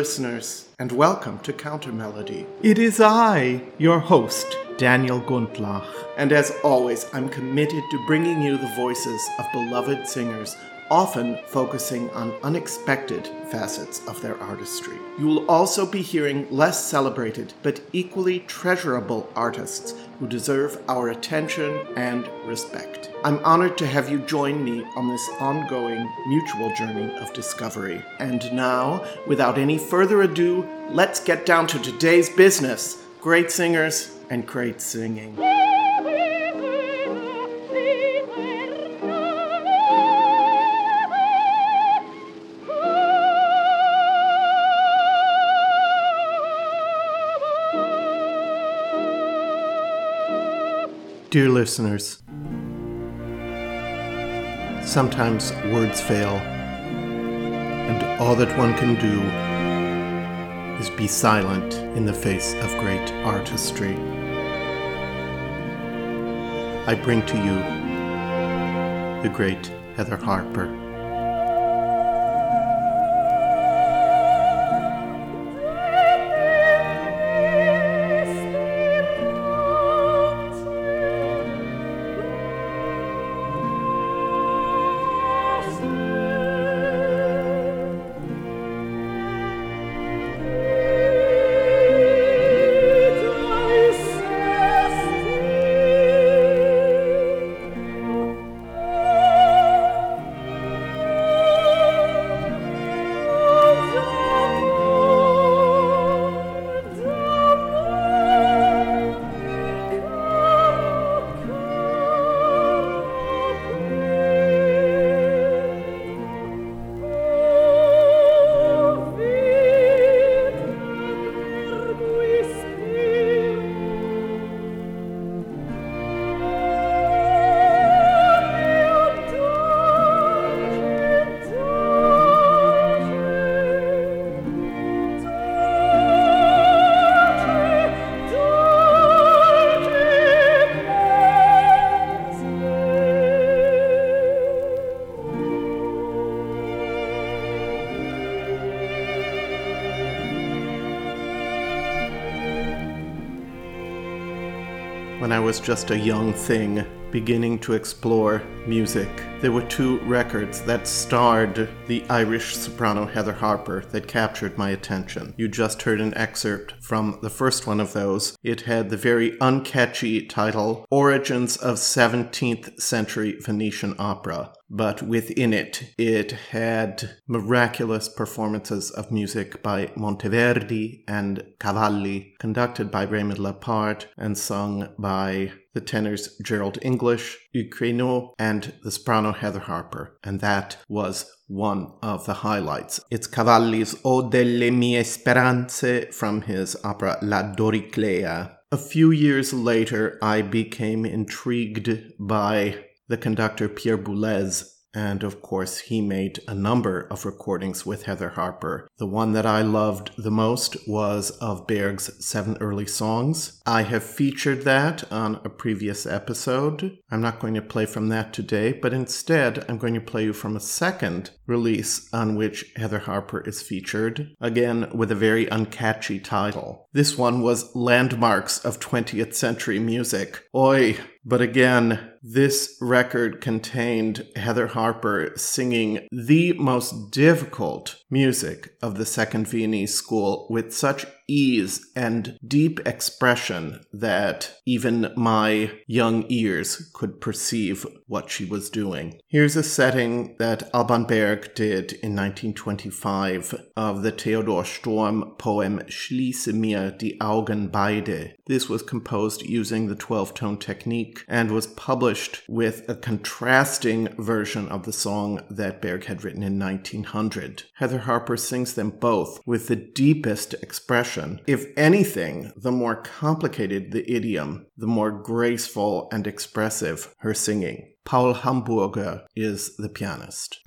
listeners, and welcome to Counter Melody. It is I, your host, Daniel Gundlach. And as always, I'm committed to bringing you the voices of beloved singers, often focusing on unexpected facets of their artistry. You will also be hearing less celebrated but equally treasurable artists who deserve our attention and respect. I'm honored to have you join me on this ongoing mutual journey of discovery. And now, without any further ado, let's get down to today's business great singers and great singing. Dear listeners, sometimes words fail, and all that one can do is be silent in the face of great artistry. I bring to you the great Heather Harper. Was just a young thing beginning to explore music. There were two records that starred the Irish soprano Heather Harper that captured my attention. You just heard an excerpt from the first one of those. It had the very uncatchy title Origins of 17th Century Venetian Opera but within it, it had miraculous performances of music by Monteverdi and Cavalli, conducted by Raymond Leppard and sung by the tenors Gerald English, Hugues and the soprano Heather Harper. And that was one of the highlights. It's Cavalli's O delle mie speranze from his opera La Doriclea. A few years later, I became intrigued by the conductor Pierre Boulez and of course, he made a number of recordings with Heather Harper. The one that I loved the most was of Berg's Seven Early Songs. I have featured that on a previous episode. I'm not going to play from that today, but instead, I'm going to play you from a second release on which Heather Harper is featured, again with a very uncatchy title. This one was Landmarks of 20th Century Music. Oi, but again, this record contained Heather Harper singing the most difficult music of the Second Viennese School with such ease and deep expression that even my young ears could perceive what she was doing. Here's a setting that Alban Berg did in 1925 of the Theodor Storm poem Schließe mir die Augen beide. This was composed using the 12 tone technique and was published with a contrasting version of the song that Berg had written in 1900. Heather Harper sings them both with the deepest expression if anything, the more complicated the idiom, the more graceful and expressive her singing. Paul Hamburger is the pianist.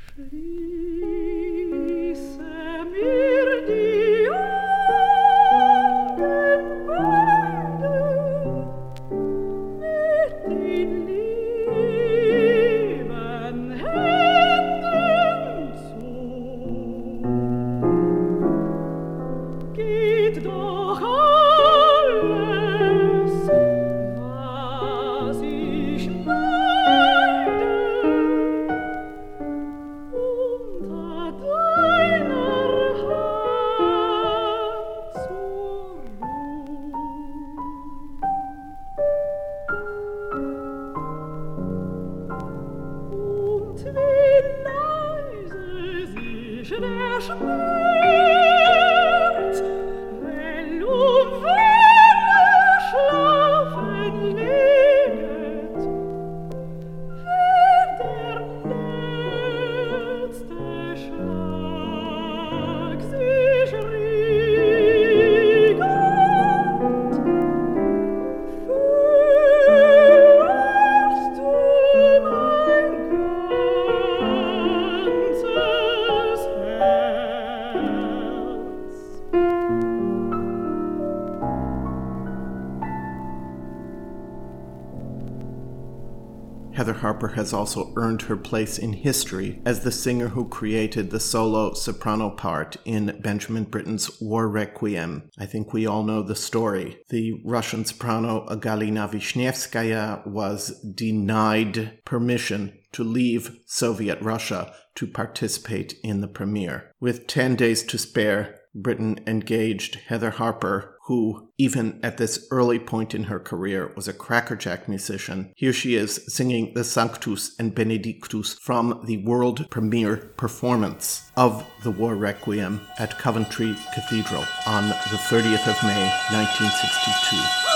Heather Harper has also earned her place in history as the singer who created the solo soprano part in Benjamin Britten's War Requiem. I think we all know the story. The Russian soprano Galina Vishnevskaya was denied permission to leave Soviet Russia to participate in the premiere. With 10 days to spare, Britten engaged Heather Harper, who, even at this early point in her career, was a crackerjack musician. Here she is singing the Sanctus and Benedictus from the world premiere performance of the War Requiem at Coventry Cathedral on the 30th of May, 1962.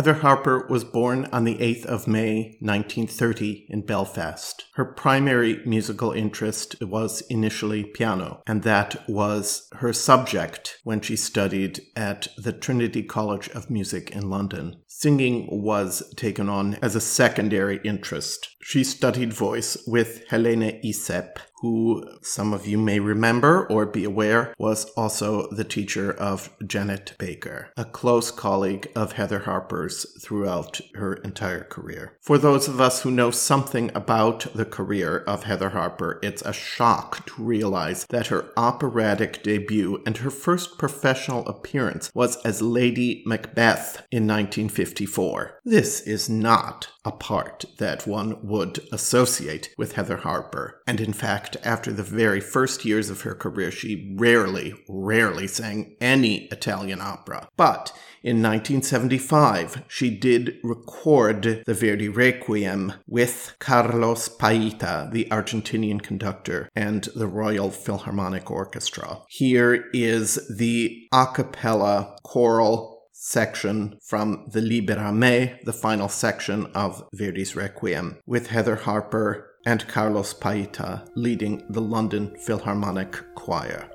Heather Harper was born on the 8th of May, 1930, in Belfast. Her primary musical interest was initially piano, and that was her subject when she studied at the Trinity College of Music in London. Singing was taken on as a secondary interest. She studied voice with Helene Isepp, who some of you may remember or be aware was also the teacher of Janet Baker, a close colleague of Heather Harper's throughout her entire career. For those of us who know something about the career of Heather Harper, it's a shock to realize that her operatic debut and her first professional appearance was as Lady Macbeth in 1954. This is not a part that one would associate with Heather Harper. And in fact, after the very first years of her career, she rarely, rarely sang any Italian opera. But in 1975, she did record the Verdi Requiem with Carlos Paita, the Argentinian conductor, and the Royal Philharmonic Orchestra. Here is the a cappella choral section from the Libera Me, the final section of Verdi's Requiem, with Heather Harper and Carlos Paita leading the London Philharmonic Choir.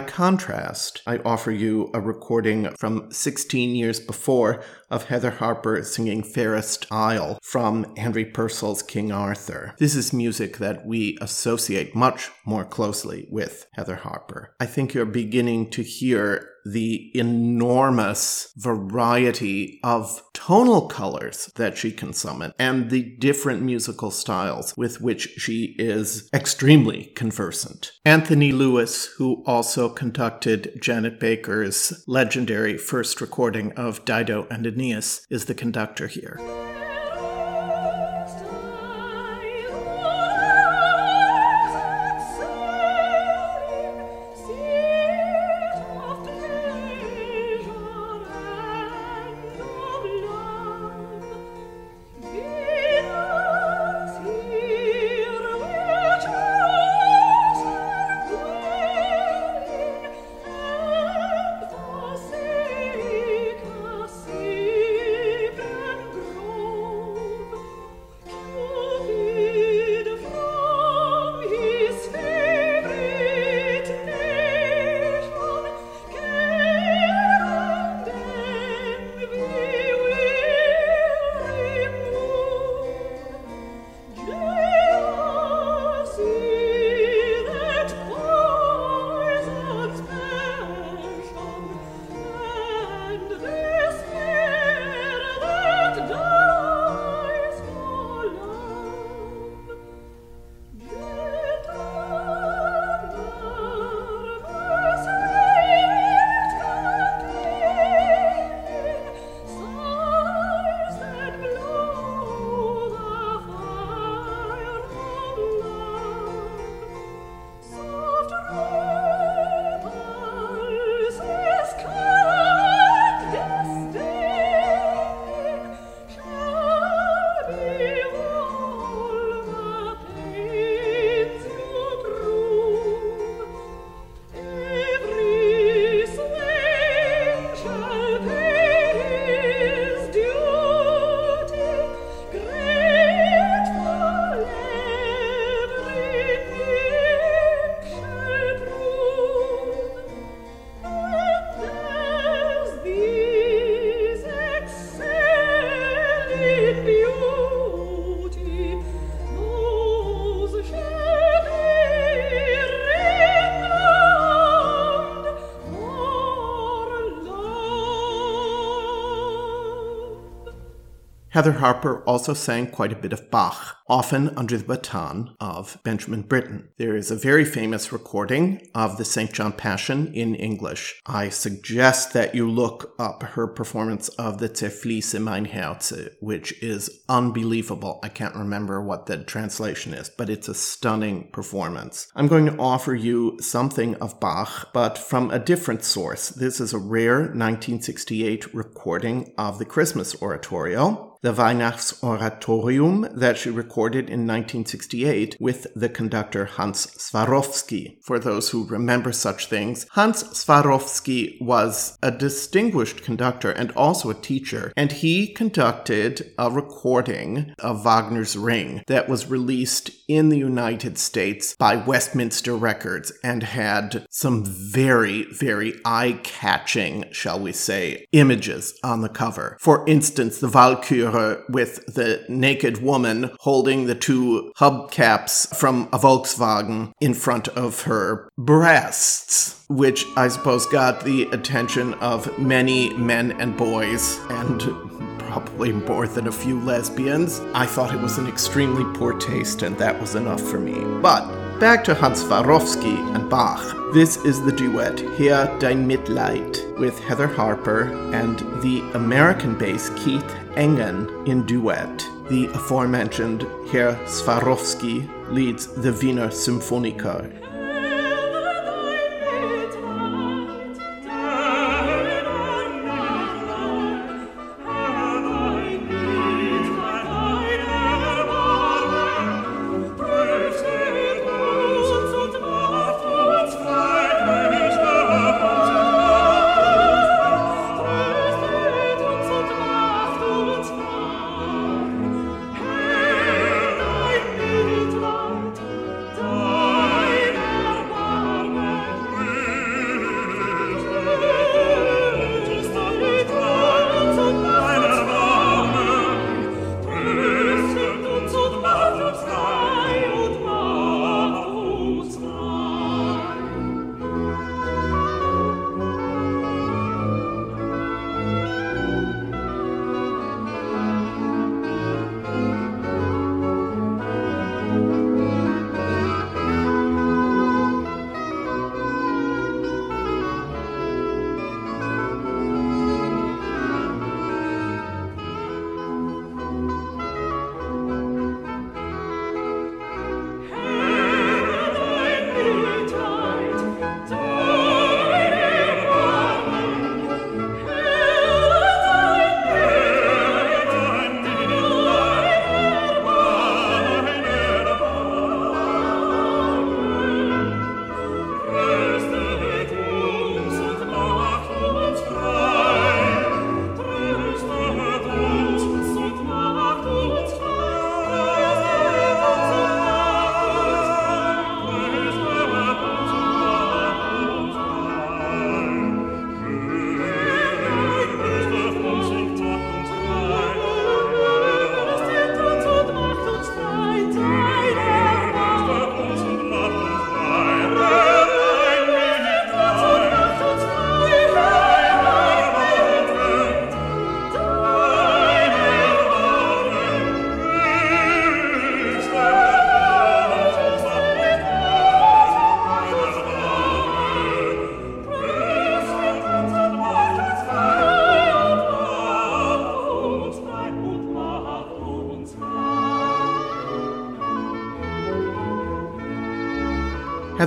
By contrast, I offer you a recording from 16 years before of Heather Harper singing Fairest Isle from Henry Purcell's King Arthur. This is music that we associate much more closely with Heather Harper. I think you're beginning to hear the enormous variety of tonal colors that she can summon and the different musical styles with which she is extremely conversant. Anthony Lewis, who also conducted Janet Baker's legendary first recording of Dido and Aeneas, is the conductor here. Heather Harper also sang quite a bit of Bach, often under the baton of Benjamin Britten. There is a very famous recording of the St. John Passion in English. I suggest that you look up her performance of the Zerfließe mein Herze, which is unbelievable. I can't remember what the translation is, but it's a stunning performance. I'm going to offer you something of Bach, but from a different source. This is a rare 1968 recording of the Christmas Oratorio the Weihnachtsoratorium that she recorded in 1968 with the conductor Hans Swarowsky. For those who remember such things, Hans Swarowsky was a distinguished conductor and also a teacher, and he conducted a recording of Wagner's Ring that was released in the United States by Westminster Records and had some very, very eye catching, shall we say, images on the cover. For instance, the Walküre with the naked woman holding the two hubcaps from a Volkswagen in front of her breasts, which I suppose got the attention of many men and boys and probably more than a few lesbians. I thought it was an extremely poor taste, and that was enough for me. But back to Hans Swarowsky and Bach. This is the duet Herr Dein Mitleid with Heather Harper and the American bass Keith Engen in duet. The aforementioned Herr Swarowsky leads the Wiener Symphoniker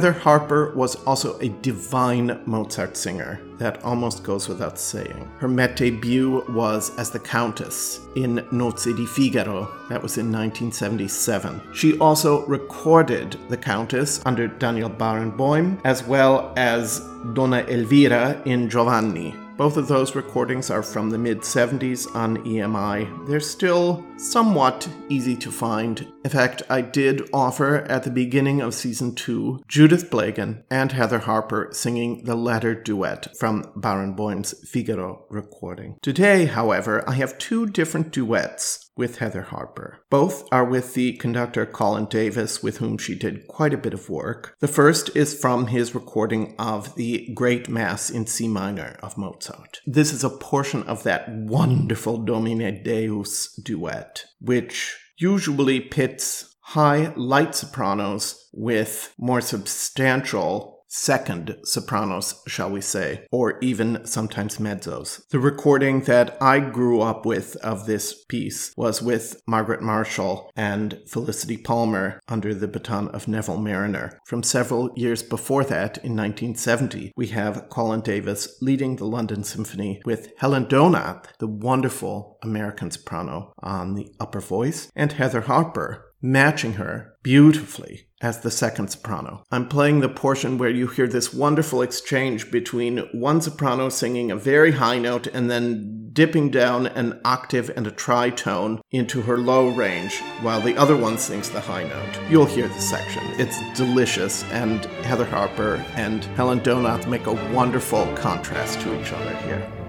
Heather Harper was also a divine Mozart singer. That almost goes without saying. Her Met debut was as the Countess in Nozze di Figaro. That was in 1977. She also recorded the Countess under Daniel Barenboim, as well as Donna Elvira in Giovanni, both of those recordings are from the mid 70s on EMI. They're still somewhat easy to find. In fact, I did offer at the beginning of season 2 Judith Blegen and Heather Harper singing the latter duet from Barenboim's Figaro recording. Today, however, I have two different duets with Heather Harper. Both are with the conductor Colin Davis, with whom she did quite a bit of work. The first is from his recording of the Great Mass in C minor of Mozart. This is a portion of that wonderful Domine Deus duet, which usually pits high light sopranos with more substantial second sopranos, shall we say, or even sometimes mezzos. The recording that I grew up with of this piece was with Margaret Marshall and Felicity Palmer under the baton of Neville Marriner. From several years before that, in 1970, we have Colin Davis leading the London Symphony with Helen Donath, the wonderful American soprano, on the upper voice, and Heather Harper matching her beautifully as the second soprano. I'm playing the portion where you hear this wonderful exchange between one soprano singing a very high note and then dipping down an octave and a tritone into her low range while the other one sings the high note. You'll hear the section. It's delicious, and Heather Harper and Helen Donath make a wonderful contrast to each other here.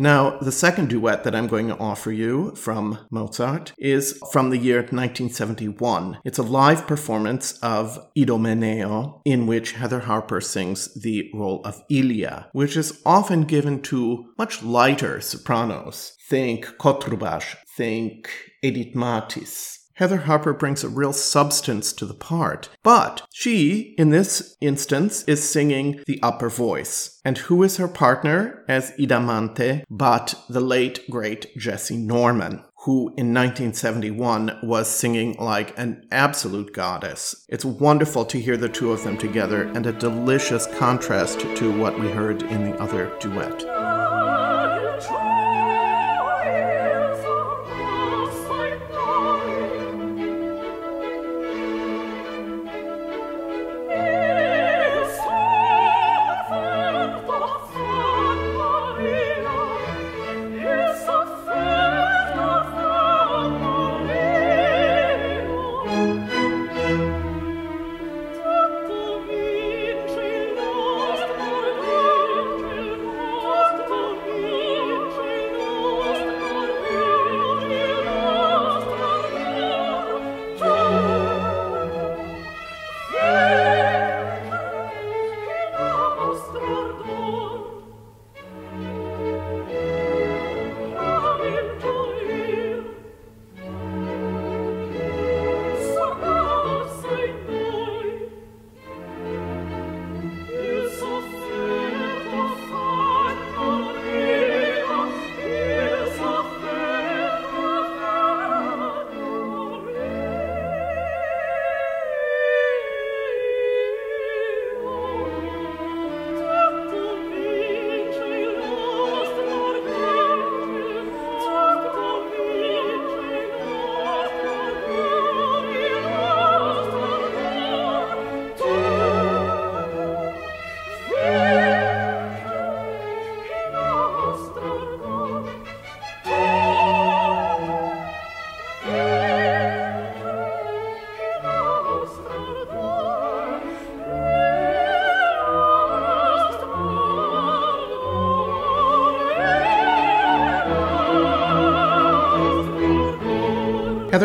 Now, the second duet that I'm going to offer you from Mozart is from the year 1971. It's a live performance of Idomeneo, in which Heather Harper sings the role of Ilia, which is often given to much lighter sopranos. Think Cotrubas, think Edith Mathis. Heather Harper brings a real substance to the part, but she, in this instance, is singing the upper voice. And who is her partner as Idamante but the late great Jessye Norman? who in 1971 was singing like an absolute goddess. It's wonderful to hear the two of them together and a delicious contrast to what we heard in the other duet.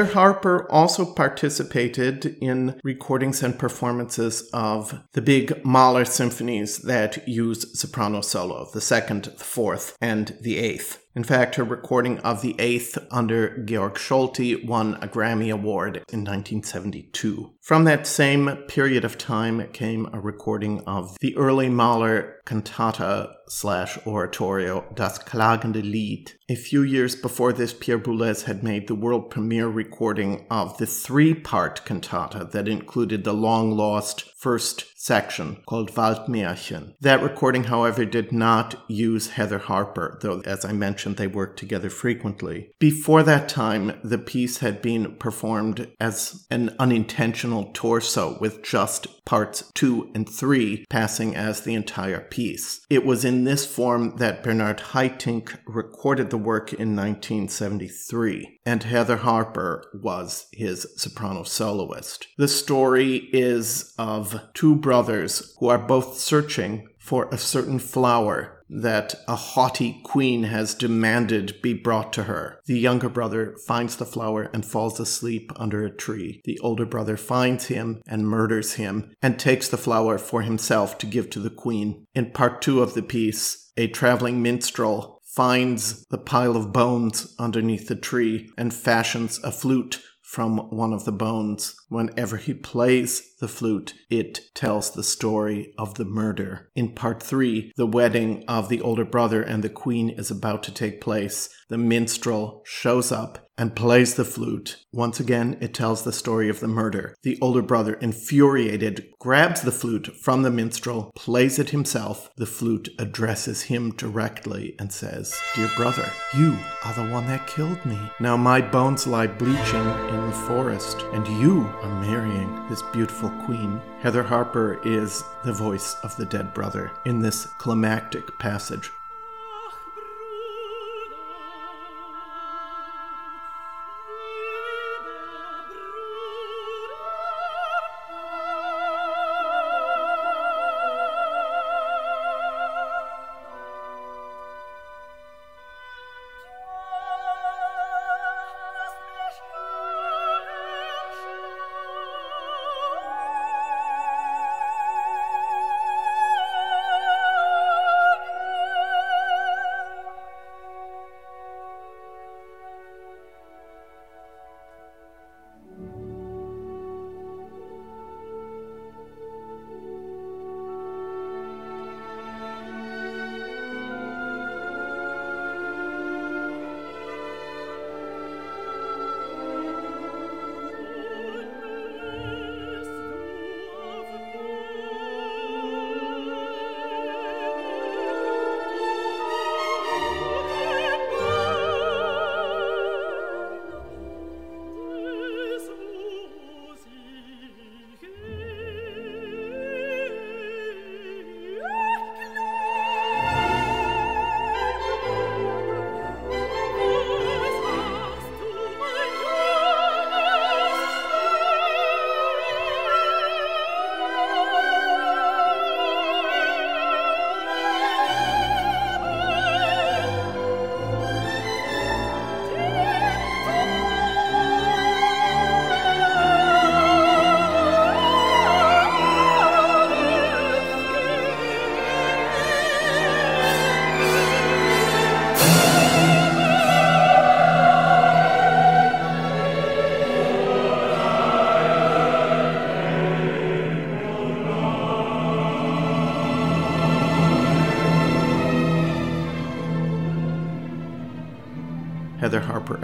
Heather Harper also participated in recordings and performances of the big Mahler symphonies that use soprano solo, the second, the fourth, and the eighth. In fact, her recording of the eighth under Georg Solti won a Grammy Award in 1972. From that same period of time came a recording of the early Mahler cantata slash oratorio Das klagende Lied. A few years before this, Pierre Boulez had made the world premiere recording of the three-part cantata that included the long-lost first section called Waldmärchen. That recording, however, did not use Heather Harper, though, as I mentioned, they worked together frequently. Before that time, the piece had been performed as an unintentional torso with just parts two and three passing as the entire piece. It was in this form that Bernard Haitink recorded the work in 1973, and Heather Harper was his soprano soloist. The story is of two brothers who are both searching for a certain flower that a haughty queen has demanded be brought to her. The younger brother finds the flower and falls asleep under a tree. The older brother finds him and murders him and takes the flower for himself to give to the queen. In part two of the piece, a traveling minstrel finds the pile of bones underneath the tree and fashions a flute from one of the bones. Whenever he plays the flute, it tells the story of the murder. In part three, the wedding of the older brother and the queen is about to take place. The minstrel shows up and plays the flute. Once again, it tells the story of the murder. The older brother, infuriated, grabs the flute from the minstrel, plays it himself. The flute addresses him directly and says, Dear brother, you are the one that killed me. Now my bones lie bleaching in the forest, and you are marrying this beautiful queen. Heather Harper is the voice of the dead brother in this climactic passage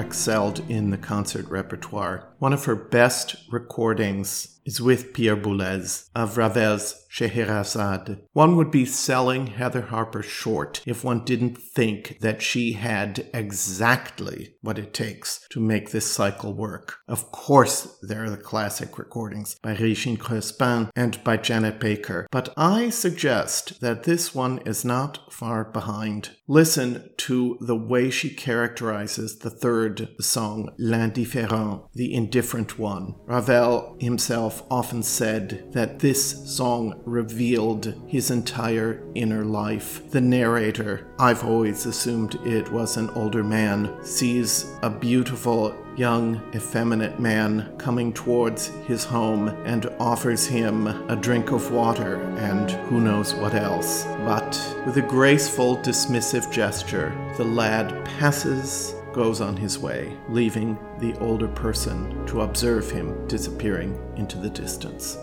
excelled in the concert repertoire. One of her best recordings is with Pierre Boulez of Ravel's Scheherazade. One would be selling Heather Harper short if one didn't think that she had exactly what it takes to make this cycle work. Of course, there are the classic recordings by Regine Crespin and by Janet Baker, but I suggest that this one is not far behind. Listen to the way she characterizes the third song, L'Indifférent, the indifferent one. Ravel himself often said that this song revealed his entire inner life. The narrator, I've always assumed it was an older man, sees a beautiful young, effeminate man coming towards his home and offers him a drink of water and who knows what else. But with a graceful, dismissive gesture, the lad passes goes on his way, leaving the older person to observe him disappearing into the distance.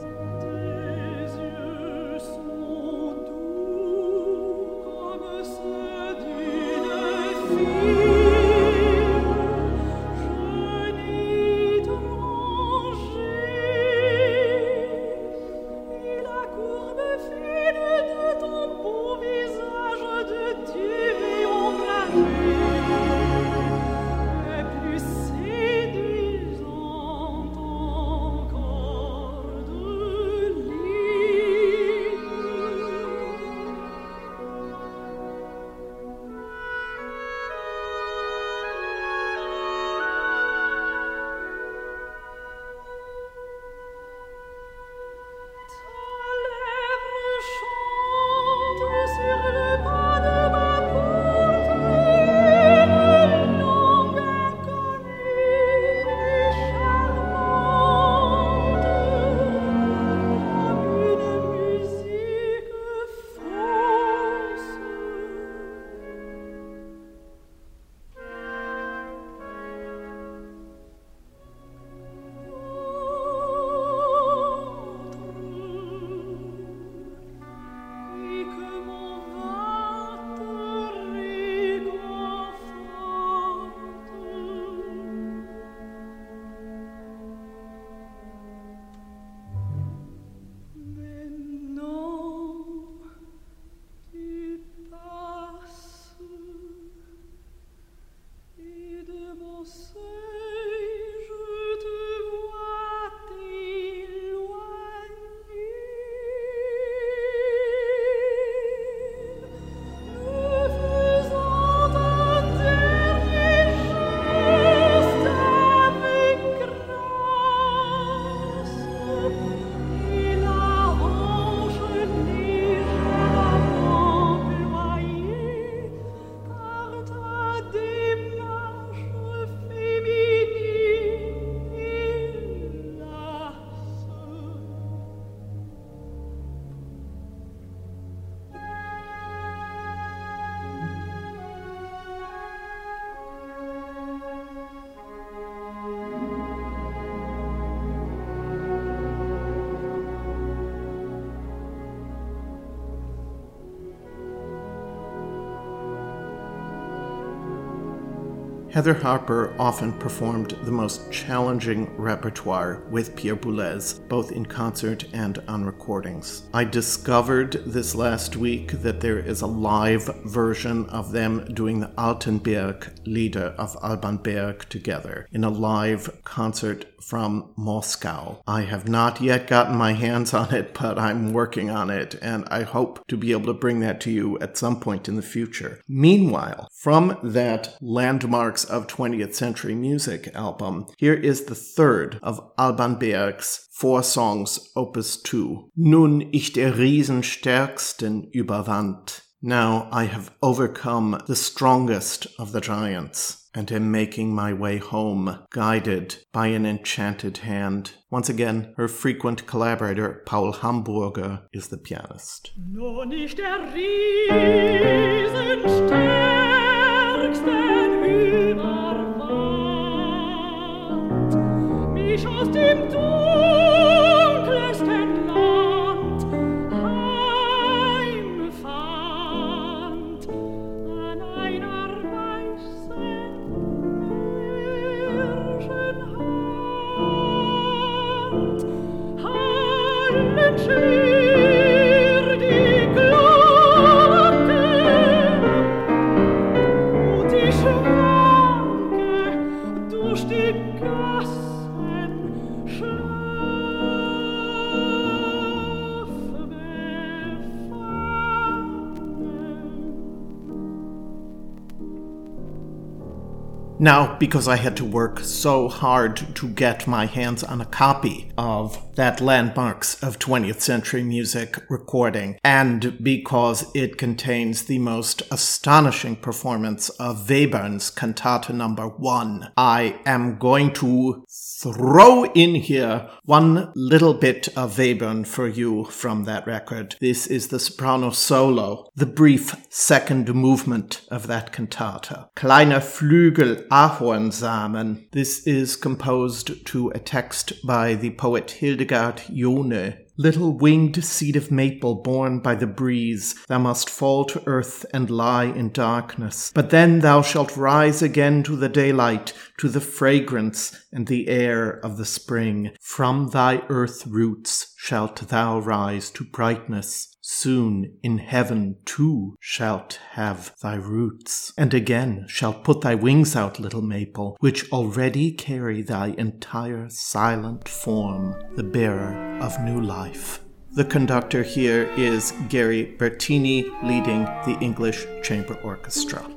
Heather Harper often performed the most challenging repertoire with Pierre Boulez, both in concert and on recordings. I discovered this last week that there is a live version of them doing the Altenberg Lieder of Alban Berg together in a live concert from Moscow. I have not yet gotten my hands on it, but I'm working on it, and I hope to be able to bring that to you at some point in the future. Meanwhile, from that Landmarks of 20th Century Music album, here is the third of Alban Berg's four songs, Opus 2. Nun ich der Riesenstärksten überwand. Now I have overcome the strongest of the giants and am making my way home, guided by an enchanted hand. Once again, her frequent collaborator, Paul Hamburger, is the pianist. Now, because I had to work so hard to get my hands on a copy of that Landmarks of 20th Century Music recording, and because it contains the most astonishing performance of Webern's Cantata Number One, I am going to throw in here one little bit of Webern for you from that record. This is the soprano solo, the brief second movement of that cantata. Kleiner Flügel Ahornsamen. This is composed to a text by the poet Hildegard Jone Little winged seed of maple borne by the breeze, thou must fall to earth and lie in darkness. But then thou shalt rise again to the daylight, to the fragrance and the air of the spring. From thy earth roots shalt thou rise to brightness. Soon in heaven too shalt have thy roots, and again shalt put thy wings out, little maple, which already carry thy entire silent form, the bearer of new life. The conductor here is Gary Bertini leading the English Chamber Orchestra.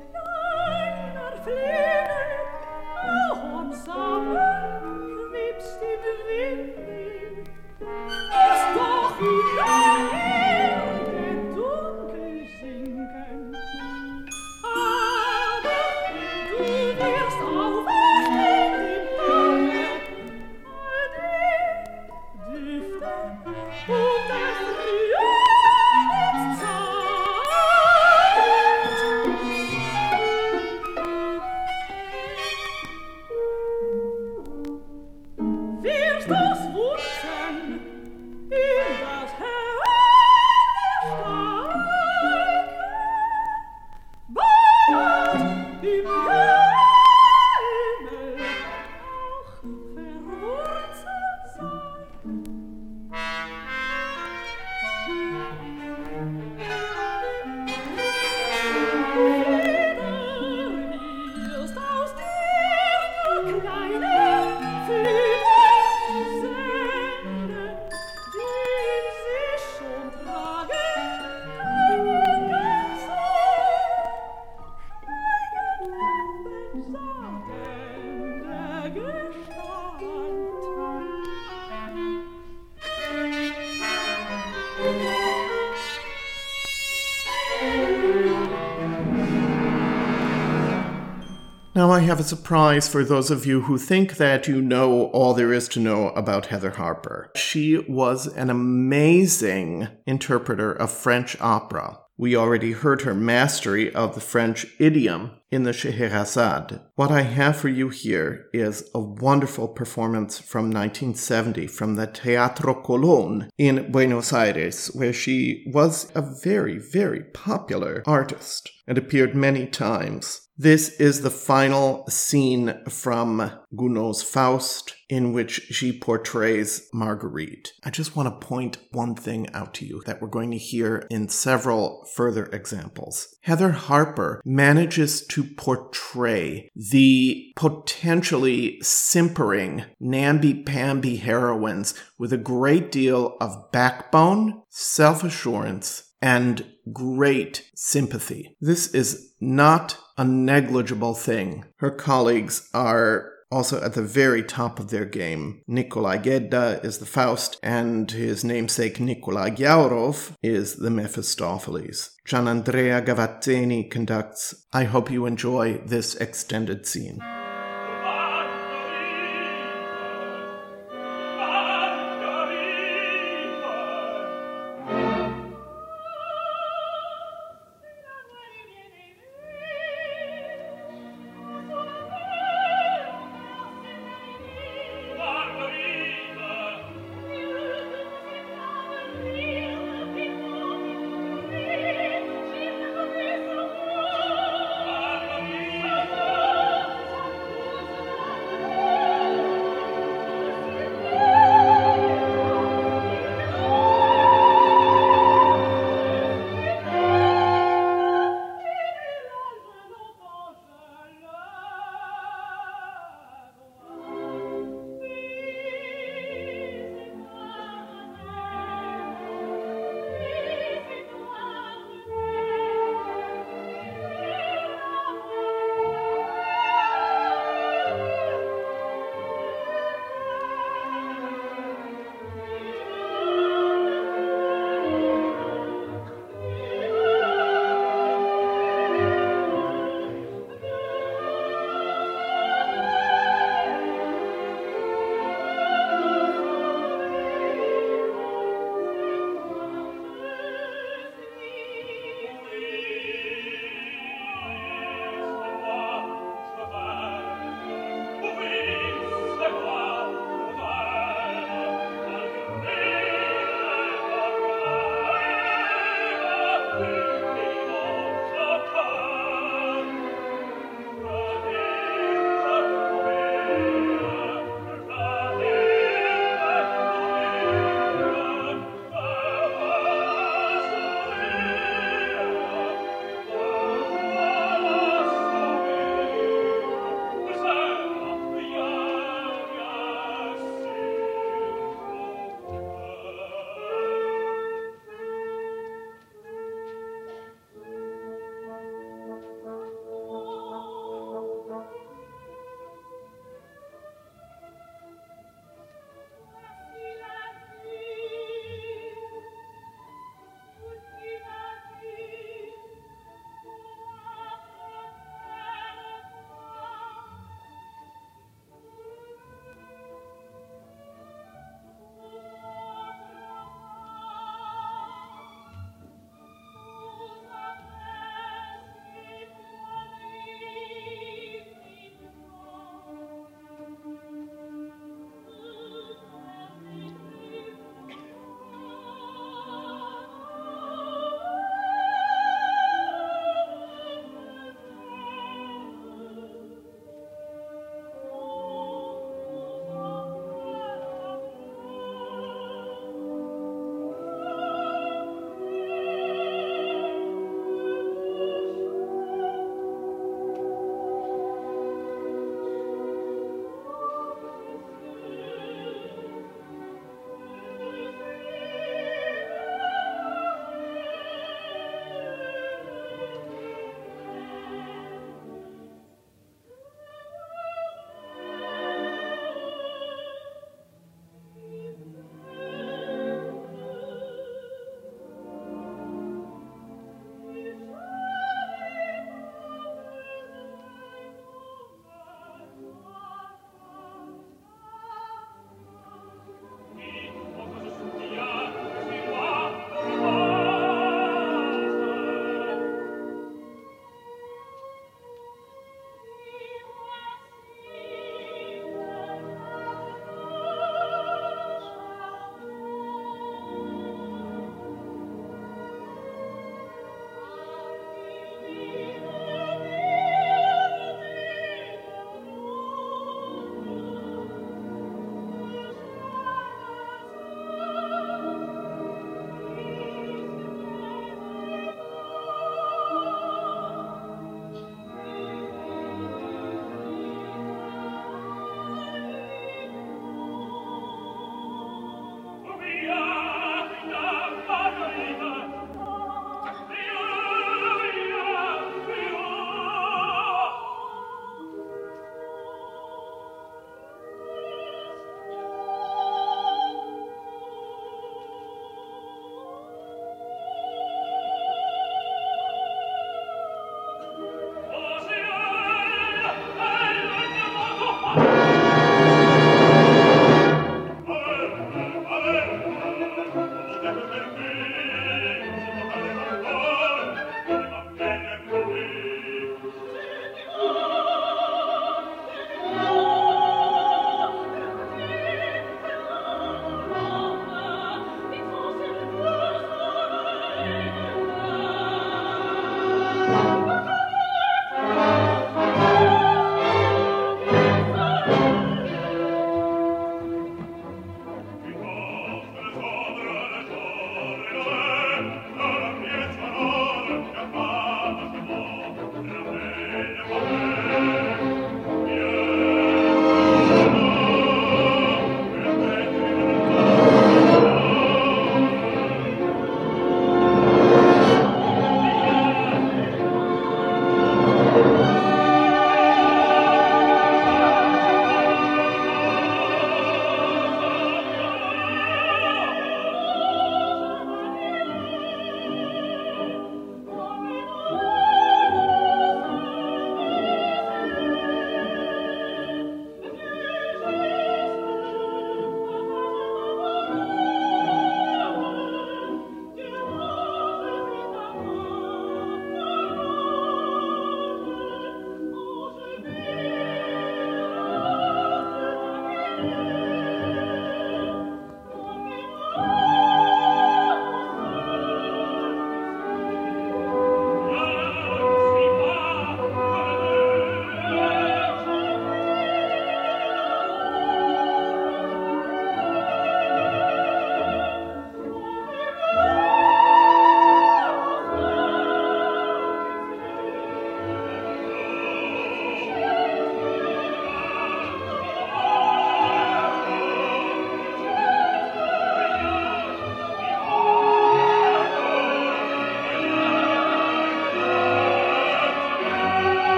Have a surprise for those of you who think that you know all there is to know about Heather Harper. She was an amazing interpreter of French opera. We already heard her mastery of the French idiom in the Scheherazade. What I have for you here is a wonderful performance from 1970 from the Teatro Colón in Buenos Aires, where she was a very, very popular artist and appeared many times. This is the final scene from Gounod's Faust in which she portrays Marguerite. I just want to point one thing out to you that we're going to hear in several further examples. Heather Harper manages to portray the potentially simpering namby-pamby heroines with a great deal of backbone, self-assurance, and great sympathy. This is not a negligible thing. Her colleagues are also at the very top of their game. Nikolai Gedda is the Faust, and his namesake Nikolai Gyaurov is the Mephistopheles. Gianandrea Gavazzeni conducts. I hope you enjoy this extended scene.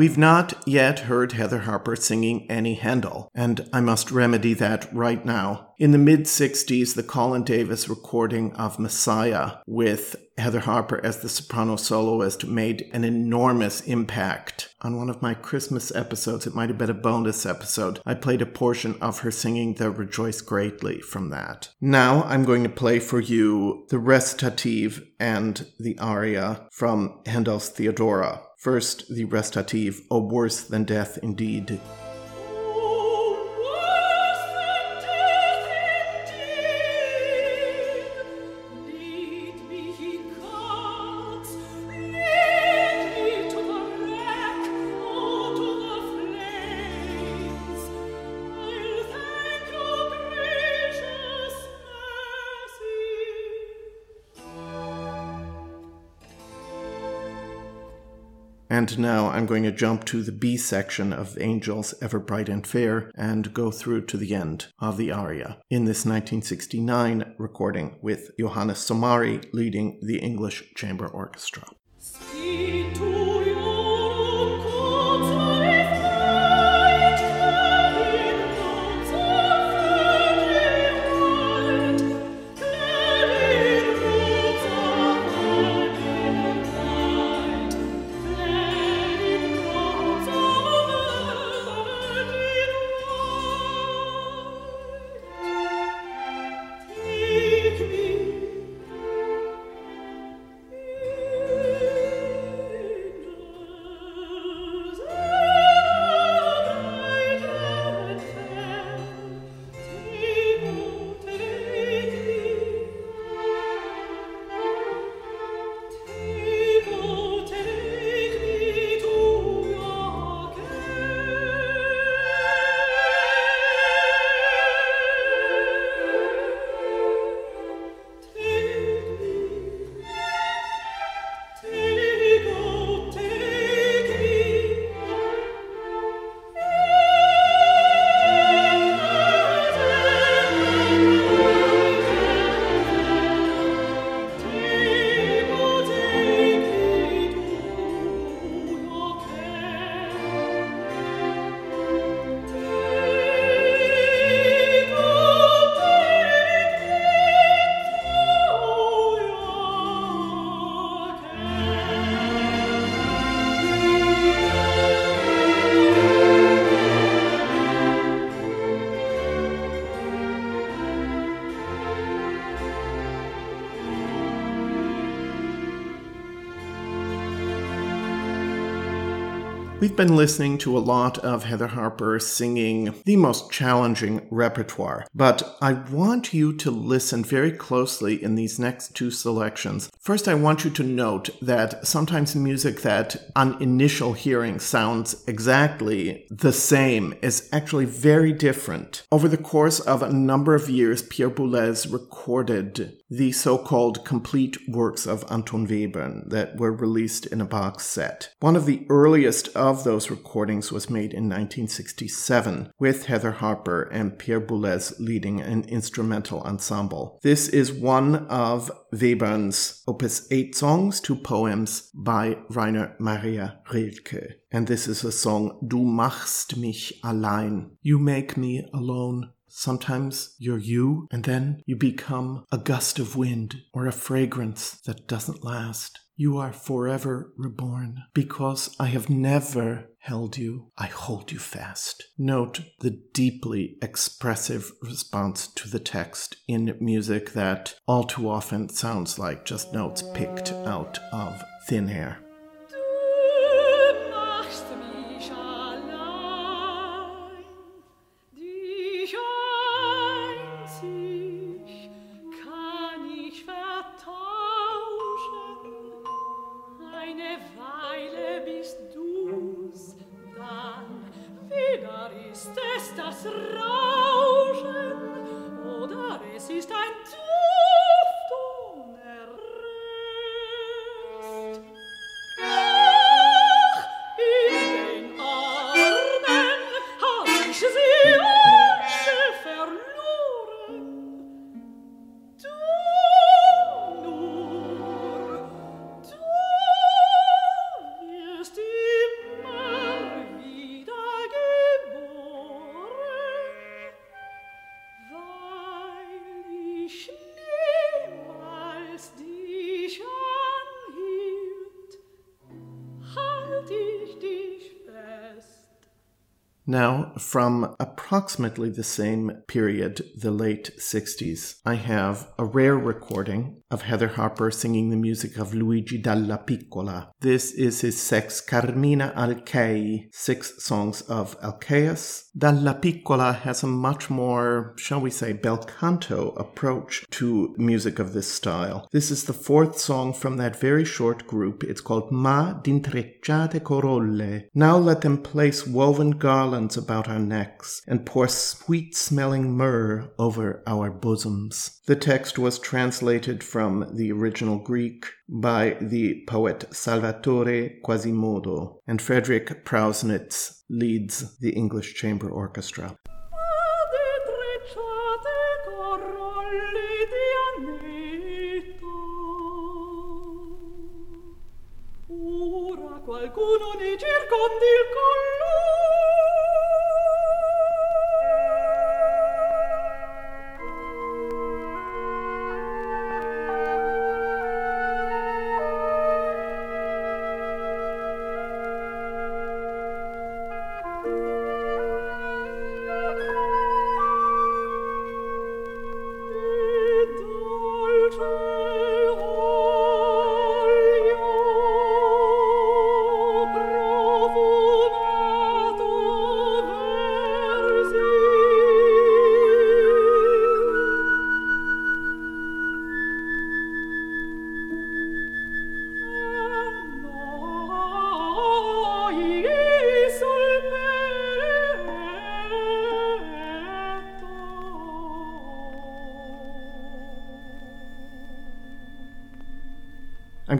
We've not yet heard Heather Harper singing any Handel, and I must remedy that right now. In the mid 60s, the Colin Davis recording of Messiah with Heather Harper as the soprano soloist made an enormous impact. On one of my Christmas episodes, it might have been a bonus episode, I played a portion of her singing the Rejoice Greatly from that. Now I'm going to play for you the recitative and the aria from Handel's Theodora. First, the recitative, O Worse Than Death Indeed. And now I'm going to jump to the B section of Angels Ever Bright and Fair and go through to the end of the aria in this 1969 recording with Johannes Somary leading the English Chamber Orchestra. Been listening to a lot of Heather Harper singing the most challenging repertoire, but I want you to listen very closely in these next two selections. First, I want you to note that sometimes music that on initial hearing sounds exactly the same is actually very different. Over the course of a number of years, Pierre Boulez recorded the so-called complete works of Anton Webern that were released in a box set. One of the earliest of those recordings was made in 1967 with Heather Harper and Pierre Boulez leading an instrumental ensemble. This is one of Webern's opus 8 songs, two poems by Rainer Maria Rilke. And this is a song Du machst mich allein. You make me alone. Sometimes you're you, and then you become a gust of wind or a fragrance that doesn't last. You are forever reborn. Because I have never held you, I hold you fast. Note the deeply expressive response to the text in music that all too often sounds like just notes picked out of thin air. From approximately the same period, the late 60s, I have a rare recording of Heather Harper singing the music of Luigi Dallapiccola. This is his sex Carmina Alcaei, six songs of Alcaeus. Dallapiccola has a much more, shall we say, bel canto approach to music of this style. This is the fourth song from that very short group. It's called Ma d'intrecciate corolle. Now let them place woven garlands about our necks and pour sweet smelling myrrh over our bosoms. The text was translated from the original Greek by the poet Salvatore Quasimodo, and Frederick Prausnitz leads the English Chamber Orchestra. qualcuno ne circondi il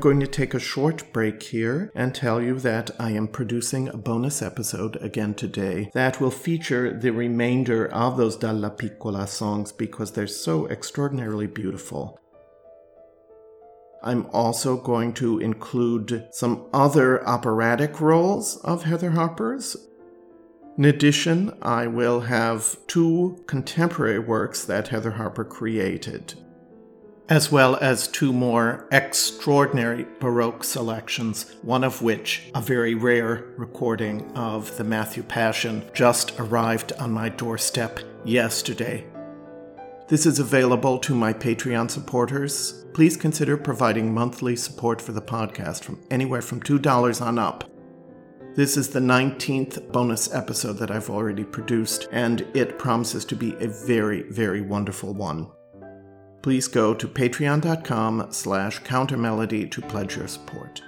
going to take a short break here and tell you that I am producing a bonus episode again today that will feature the remainder of those Dallapiccola songs because they're so extraordinarily beautiful. I'm also going to include some other operatic roles of Heather Harper's. In addition, I will have two contemporary works that Heather Harper created as well as two more extraordinary Baroque selections, one of which, a very rare recording of the Matthew Passion, just arrived on my doorstep yesterday. This is available to my Patreon supporters. Please consider providing monthly support for the podcast from anywhere from $2 on up. This is the 19th bonus episode that I've already produced, and it promises to be a very, very wonderful one please go to patreon.com slash countermelody to pledge your support.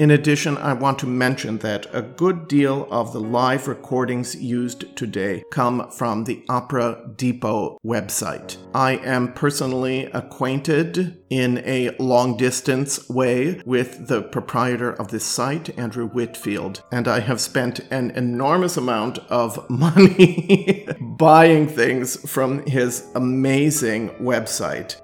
In addition, I want to mention that a good deal of the live recordings used today come from the Opera Depot website. I am personally acquainted in a long distance way with the proprietor of this site, Andrew Whitfield, and I have spent an enormous amount of money buying things from his amazing website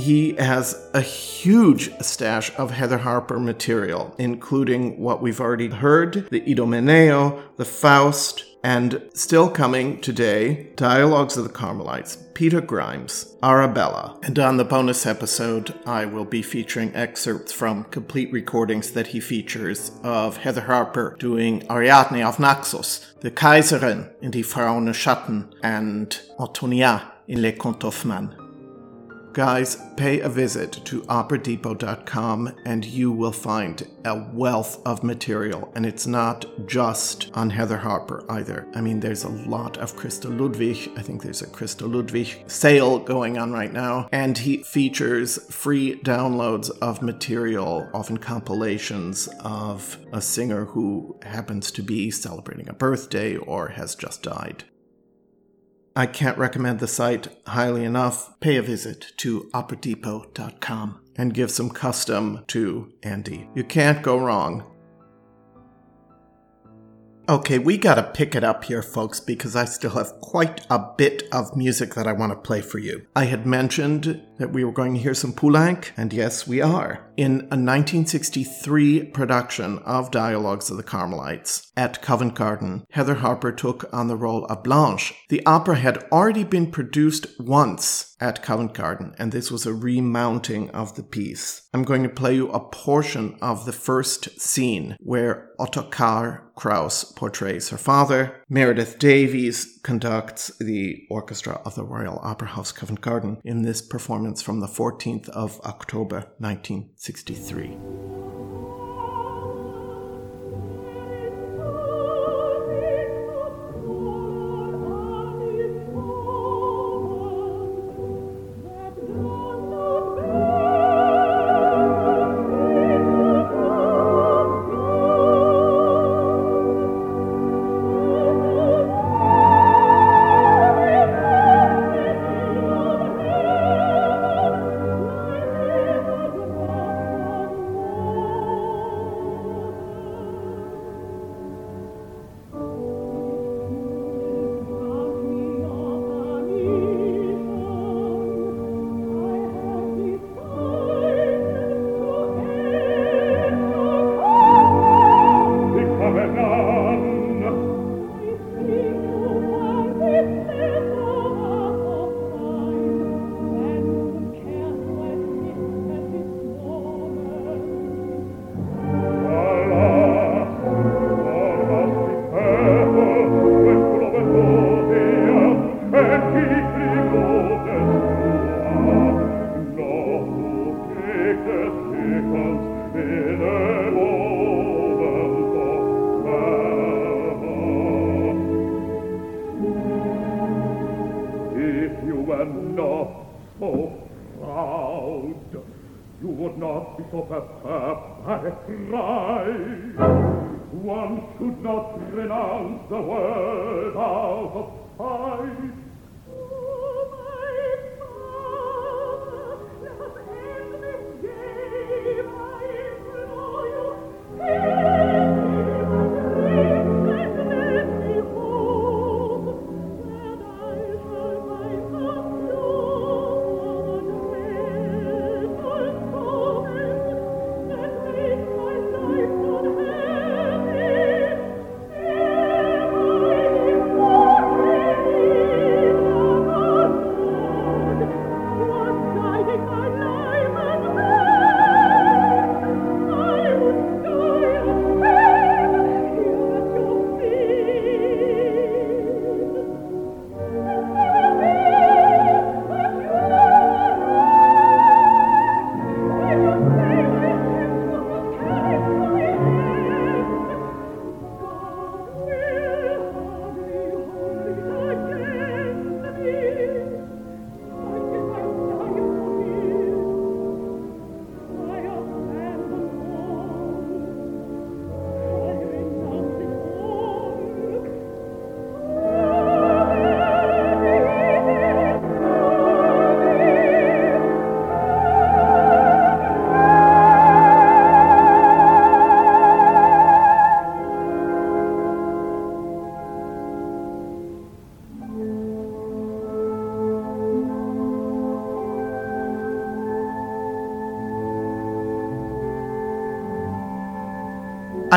he has a huge stash of Heather Harper material, including what we've already heard the Idomeneo, the Faust, and still coming today, Dialogues of the Carmelites, Peter Grimes, Arabella. And on the bonus episode, I will be featuring excerpts from complete recordings that he features of Heather Harper doing Ariadne auf Naxos, the Kaiserin in Die Frau ohne Schatten, and Antonia in Les Contes Hoffmann. Guys, pay a visit to operadepot.com and you will find a wealth of material. And it's not just on Heather Harper either. I mean, there's a lot of Christa Ludwig. I think there's a Christa Ludwig sale going on right now. And he features free downloads of material, often compilations of a singer who happens to be celebrating a birthday or has just died. I can't recommend the site highly enough. Pay a visit to operadepot.com and give some custom to Andy. You can't go wrong. Okay, we gotta pick it up here, folks, because I still have quite a bit of music that I want to play for you. I had mentioned that we were going to hear some Poulenc, and yes, we are. In a 1963 production of Dialogues of the Carmelites at Covent Garden, Heather Harper took on the role of Blanche. The opera had already been produced once at Covent Garden, and this was a remounting of the piece. I'm going to play you a portion of the first scene where Ottokar Kraus portrays her father. Meredith Davies conducts the orchestra of the Royal Opera House Covent Garden in this performance from the 14th of October 1963.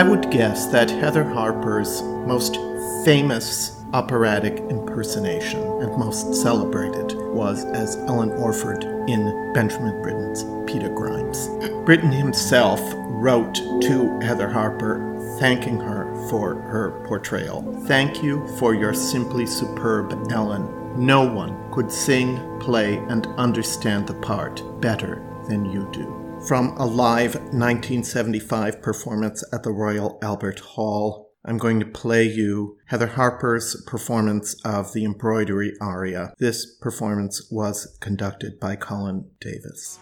I would guess that Heather Harper's most famous operatic impersonation and most celebrated was as Ellen Orford in Benjamin Britten's Peter Grimes. Britten himself wrote to Heather Harper thanking her for her portrayal. Thank you for your simply superb Ellen. No one could sing, play, and understand the part better than you do from a live 1975 performance at the Royal Albert Hall. I'm going to play you Heather Harper's performance of the embroidery aria. This performance was conducted by Colin Davis.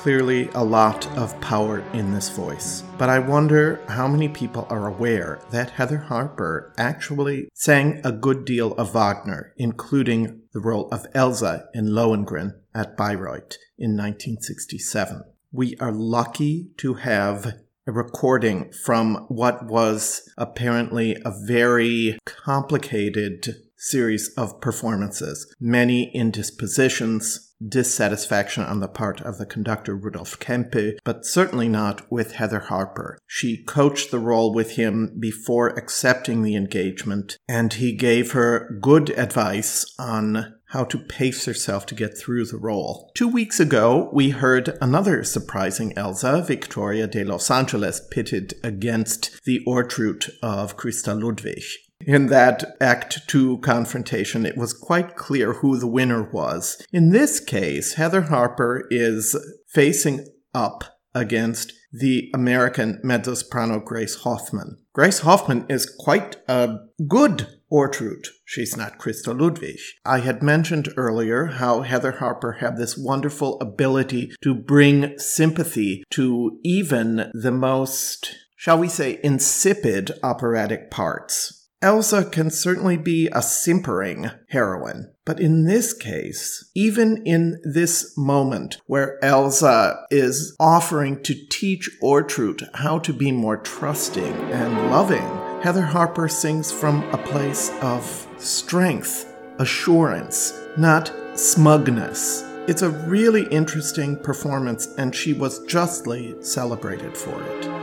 Clearly a lot of power in this voice, but I wonder how many people are aware that Heather Harper actually sang a good deal of Wagner, including the role of Elsa in Lohengrin at Bayreuth in 1967. We are lucky to have a recording from what was apparently a very complicated series of performances, many indispositions, dissatisfaction on the part of the conductor Rudolf Kempe, but certainly not with Heather Harper. She coached the role with him before accepting the engagement, and he gave her good advice on how to pace herself to get through the role. Two weeks ago, we heard another surprising Elsa, Victoria de Los Angeles, pitted against the Ortrud of Christa Ludwig. In that Act 2 confrontation, it was quite clear who the winner was. In this case, Heather Harper is facing up against the American mezzo-soprano Grace Hoffman. Grace Hoffman is quite a good Ortrud. She's not Christa Ludwig. I had mentioned earlier how Heather Harper had this wonderful ability to bring sympathy to even the most, shall we say, insipid operatic parts. Elsa can certainly be a simpering heroine. But in this case, even in this moment where Elsa is offering to teach Ortrud how to be more trusting and loving, Heather Harper sings from a place of strength, assurance, not smugness. It's a really interesting performance, and she was justly celebrated for it.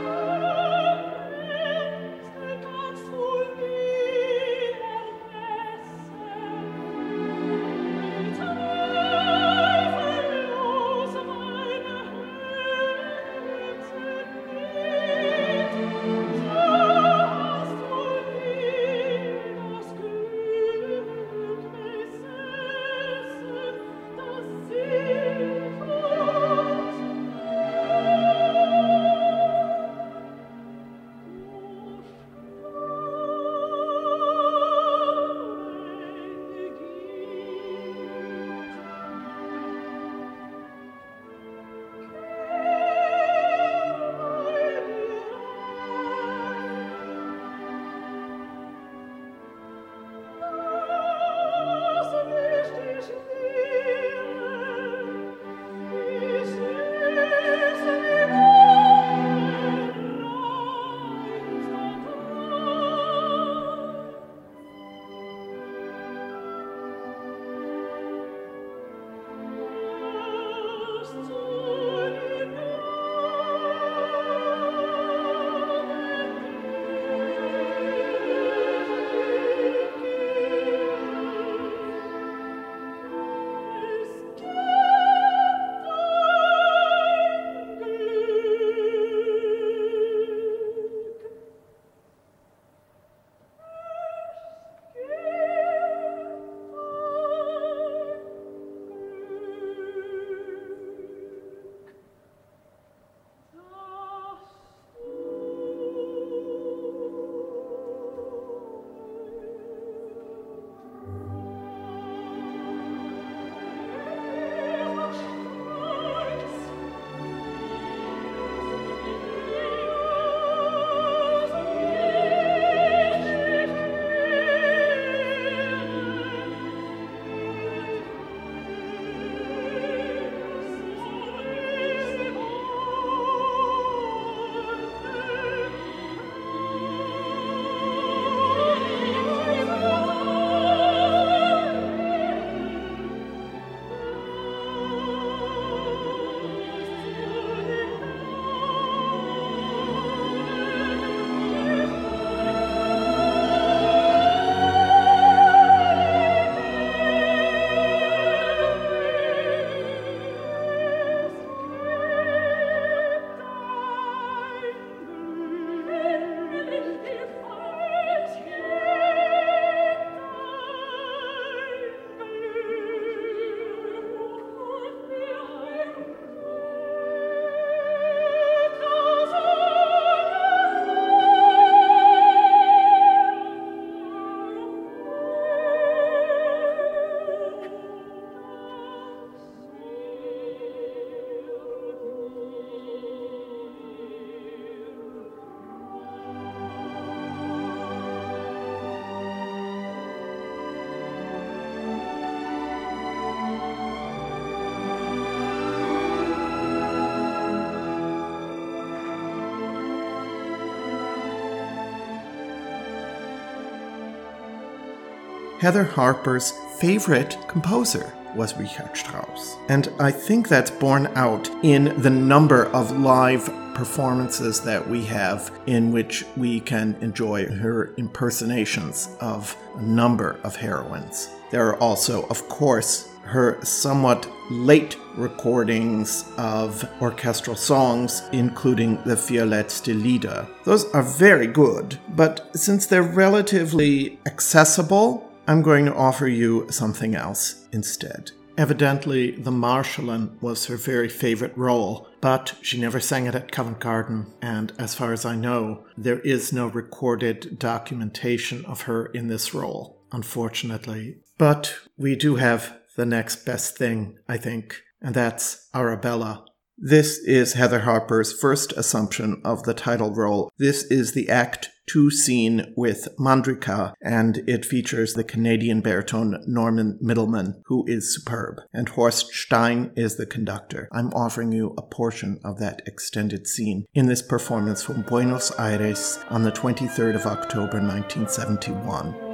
Heather Harper's favorite composer was Richard Strauss. And I think that's borne out in the number of live performances that we have in which we can enjoy her impersonations of a number of heroines. There are also, of course, her somewhat late recordings of orchestral songs, including the Vier letzte Lieder. Those are very good, but since they're relatively accessible, I'm going to offer you something else instead. Evidently, the Marschallin was her very favorite role, but she never sang it at Covent Garden, and as far as I know, there is no recorded documentation of her in this role, unfortunately. But we do have the next best thing, I think, and that's Arabella. This is Heather Harper's first assumption of the title role. This is the Act 2 scene with Mandryka, and it features the Canadian baritone Norman Mittelmann, who is superb, and Horst Stein is the conductor. I'm offering you a portion of that extended scene in this performance from Buenos Aires on the 23rd of October 1971.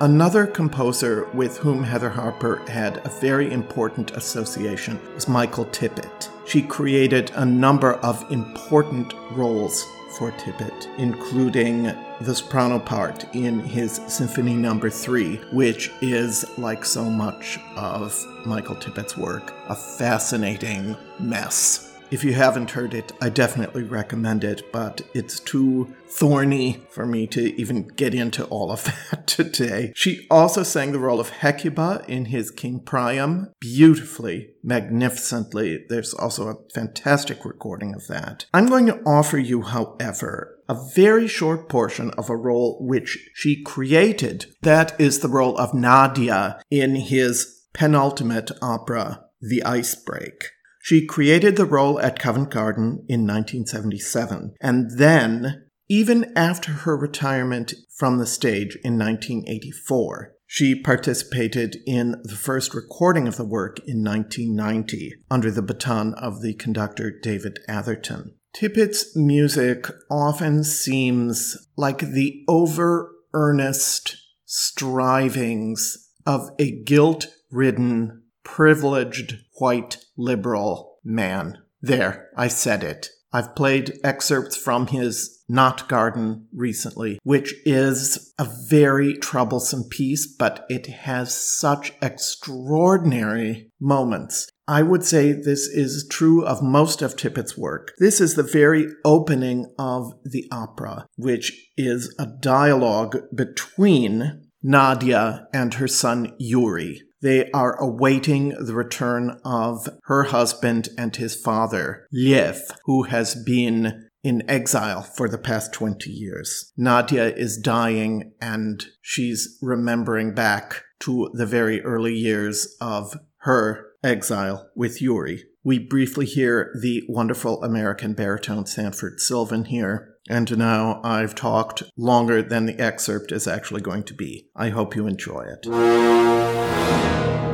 Another composer with whom Heather Harper had a very important association was Michael Tippett. She created a number of important roles for Tippett, including the soprano part in his Symphony Number no. 3, which is, like so much of Michael Tippett's work, a fascinating mess. If you haven't heard it, I definitely recommend it, but it's too thorny for me to even get into all of that today. She also sang the role of Hecuba in his King Priam beautifully, magnificently. There's also a fantastic recording of that. I'm going to offer you, however, a very short portion of a role which she created. That is the role of Nadia in his penultimate opera, The Ice Break. She created the role at Covent Garden in 1977, and then, even after her retirement from the stage in 1984, she participated in the first recording of the work in 1990 under the baton of the conductor David Atherton. Tippett's music often seems like the over earnest strivings of a guilt ridden privileged white liberal man. There, I said it. I've played excerpts from his Knot Garden recently, which is a very troublesome piece, but it has such extraordinary moments. I would say this is true of most of Tippett's work. This is the very opening of the opera, which is a dialogue between Nadia and her son Yuri. They are awaiting the return of her husband and his father, Liev, who has been in exile for the past 20 years. Nadia is dying and she's remembering back to the very early years of her exile with Yuri. We briefly hear the wonderful American baritone Sanford Sylvan here. And now I've talked longer than the excerpt is actually going to be. I hope you enjoy it.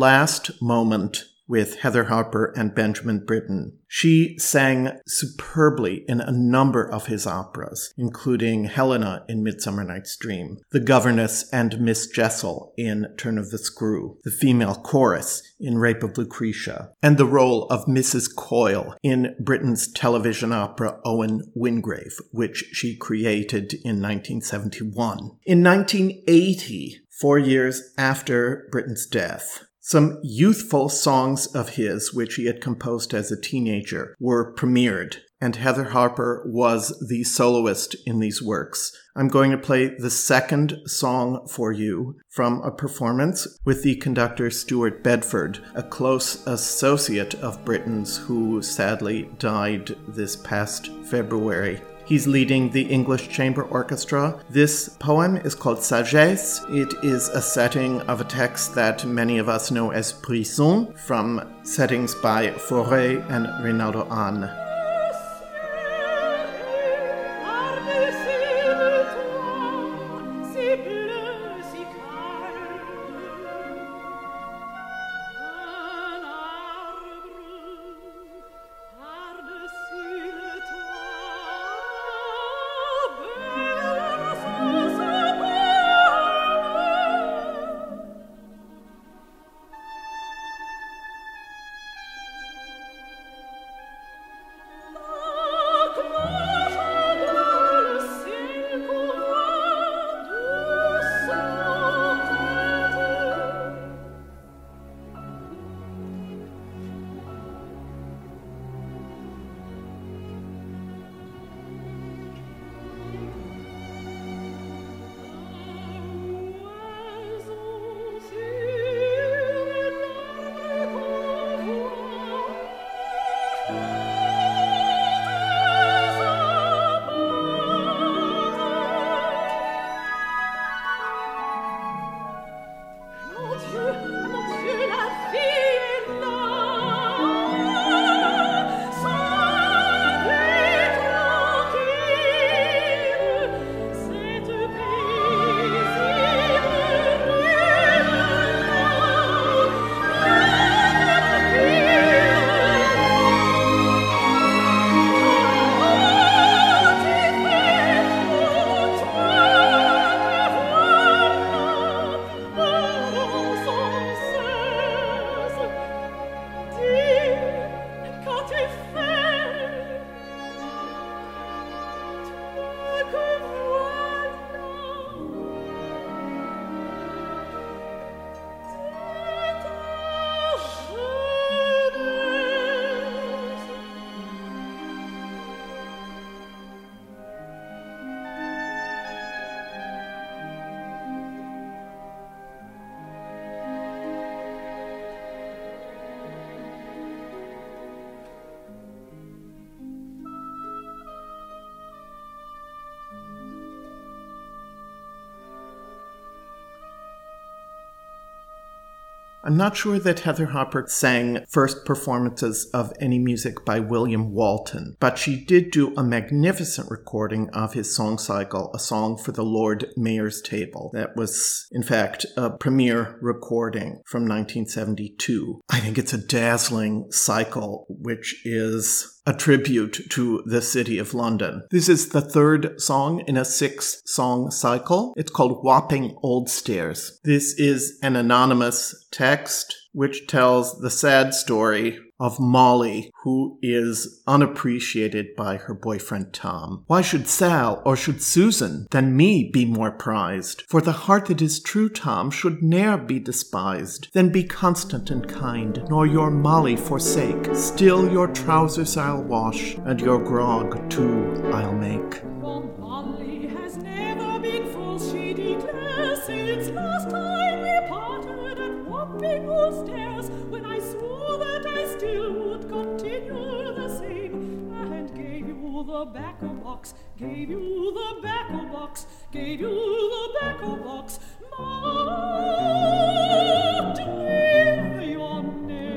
Last moment with Heather Harper and Benjamin Britten. She sang superbly in a number of his operas, including Helena in Midsummer Night's Dream, The Governess and Miss Jessel in Turn of the Screw, the female chorus in Rape of Lucretia, and the role of Mrs. Coyle in Britten's television opera Owen Wingrave, which she created in 1971. In 1980, four years after Britten's death. Some youthful songs of his, which he had composed as a teenager, were premiered and Heather Harper was the soloist in these works. I'm going to play the second song for you from a performance with the conductor Stuart Bedford, a close associate of Britten's who sadly died this past February. He's leading the English Chamber Orchestra. This poem is called Sagesse. It is a setting of a text that many of us know as Prison from settings by Fauré and Reynaldo Hahn. I'm not sure that Heather Harper sang first performances of any music by William Walton, but she did do a magnificent recording of his song cycle, A Song for the Lord Mayor's Table. That was, in fact, a premiere recording from 1972. I think it's a dazzling cycle, which is a tribute to the city of London. This is the third song in a six song cycle. It's called Wapping Old Stairs. This is an anonymous text which tells the sad story of Molly, who is unappreciated by her boyfriend Tom. Why should Sal or should Susan than me be more prized? For the heart that is true, Tom, should ne'er be despised. Then be constant and kind, nor your Molly forsake. Still your trousers I'll wash, and your grog too I'll make. Molly has never been she declares, since last time we parted at Wapping Stairs, when I swore that the backer box, gave you the backer box, gave you the backer box, marked with your name.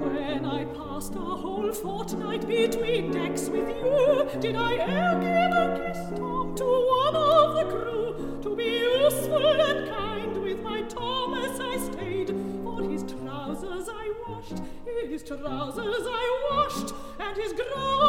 When I passed a whole fortnight between decks with you, did I e'er his trousers I washed, and his grog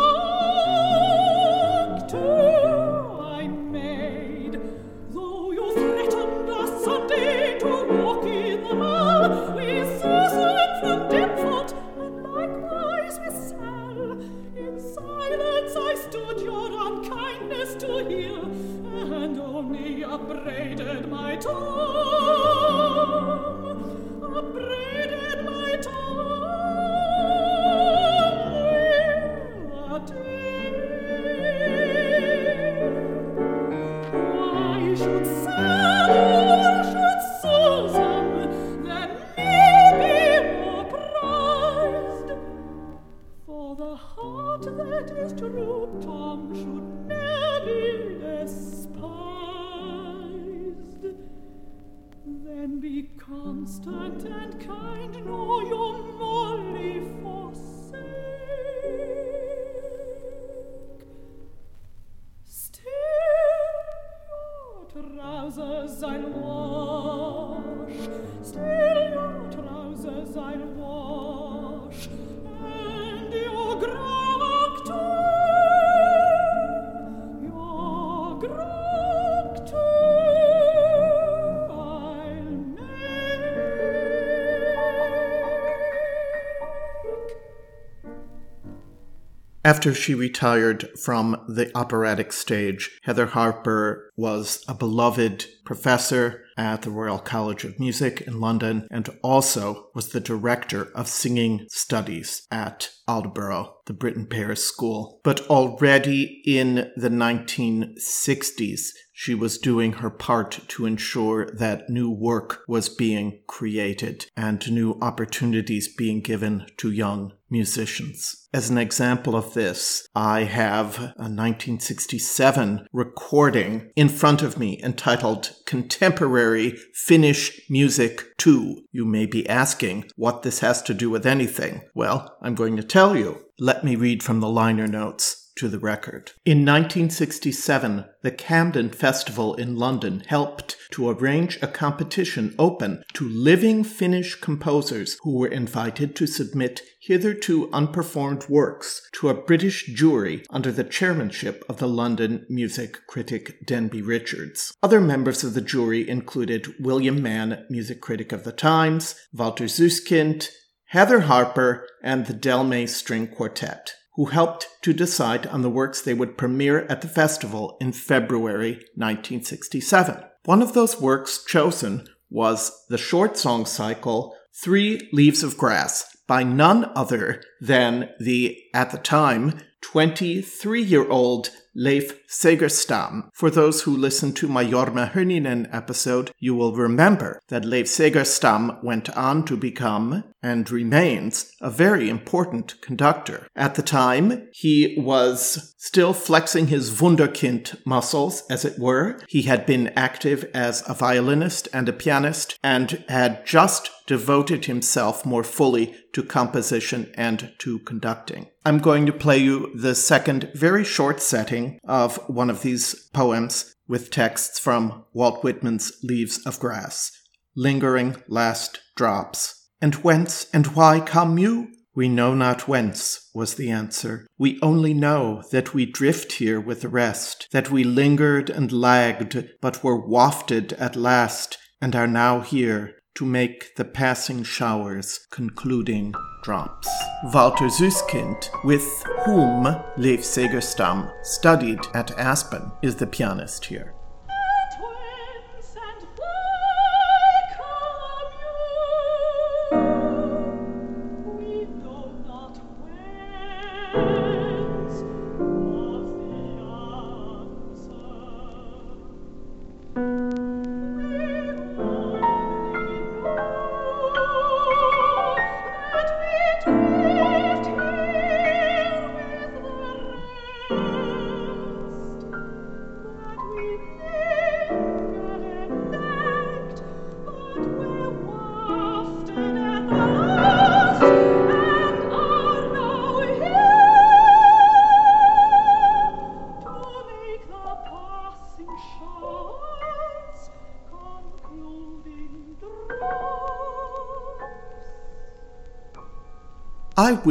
After she retired from the operatic stage, Heather Harper was a beloved professor at the Royal College of Music in London and also was the director of singing studies at Aldeburgh, the Britten Pears School. But already in the 1960s, she was doing her part to ensure that new work was being created and new opportunities being given to young musicians. As an example of this, I have a 1967 recording in front of me entitled Contemporary Finnish Music 2. You may be asking what this has to do with anything. Well, I'm going to tell you. Let me read from the liner notes to the record. In 1967, the Camden Festival in London helped to arrange a competition open to living Finnish composers who were invited to submit hitherto unperformed works to a British jury under the chairmanship of the London music critic Denby Richards. Other members of the jury included William Mann, music critic of the Times, Walter Susskind, Heather Harper, and the Delmé String Quartet who helped to decide on the works they would premiere at the festival in February 1967. One of those works chosen was the short song cycle Three Leaves of Grass by none other than the, at the time, 23 year old Leif Segerstam. For those who listened to my Jorma Hynninen episode, you will remember that Leif Segerstam went on to become, and remains, a very important conductor. At the time, he was still flexing his Wunderkind muscles, as it were. He had been active as a violinist and a pianist, and had just devoted himself more fully to composition and to conducting. I'm going to play you the second very short setting of one of these poems with texts from Walt Whitman's Leaves of Grass. Lingering last drops. And whence and why come you? We know not whence, was the answer. We only know that we drift here with the rest, that we lingered and lagged, but were wafted at last, and are now here to make the passing showers concluding drops. Walter Susskind, with whom Leif Segerstam studied at Aspen, is the pianist here.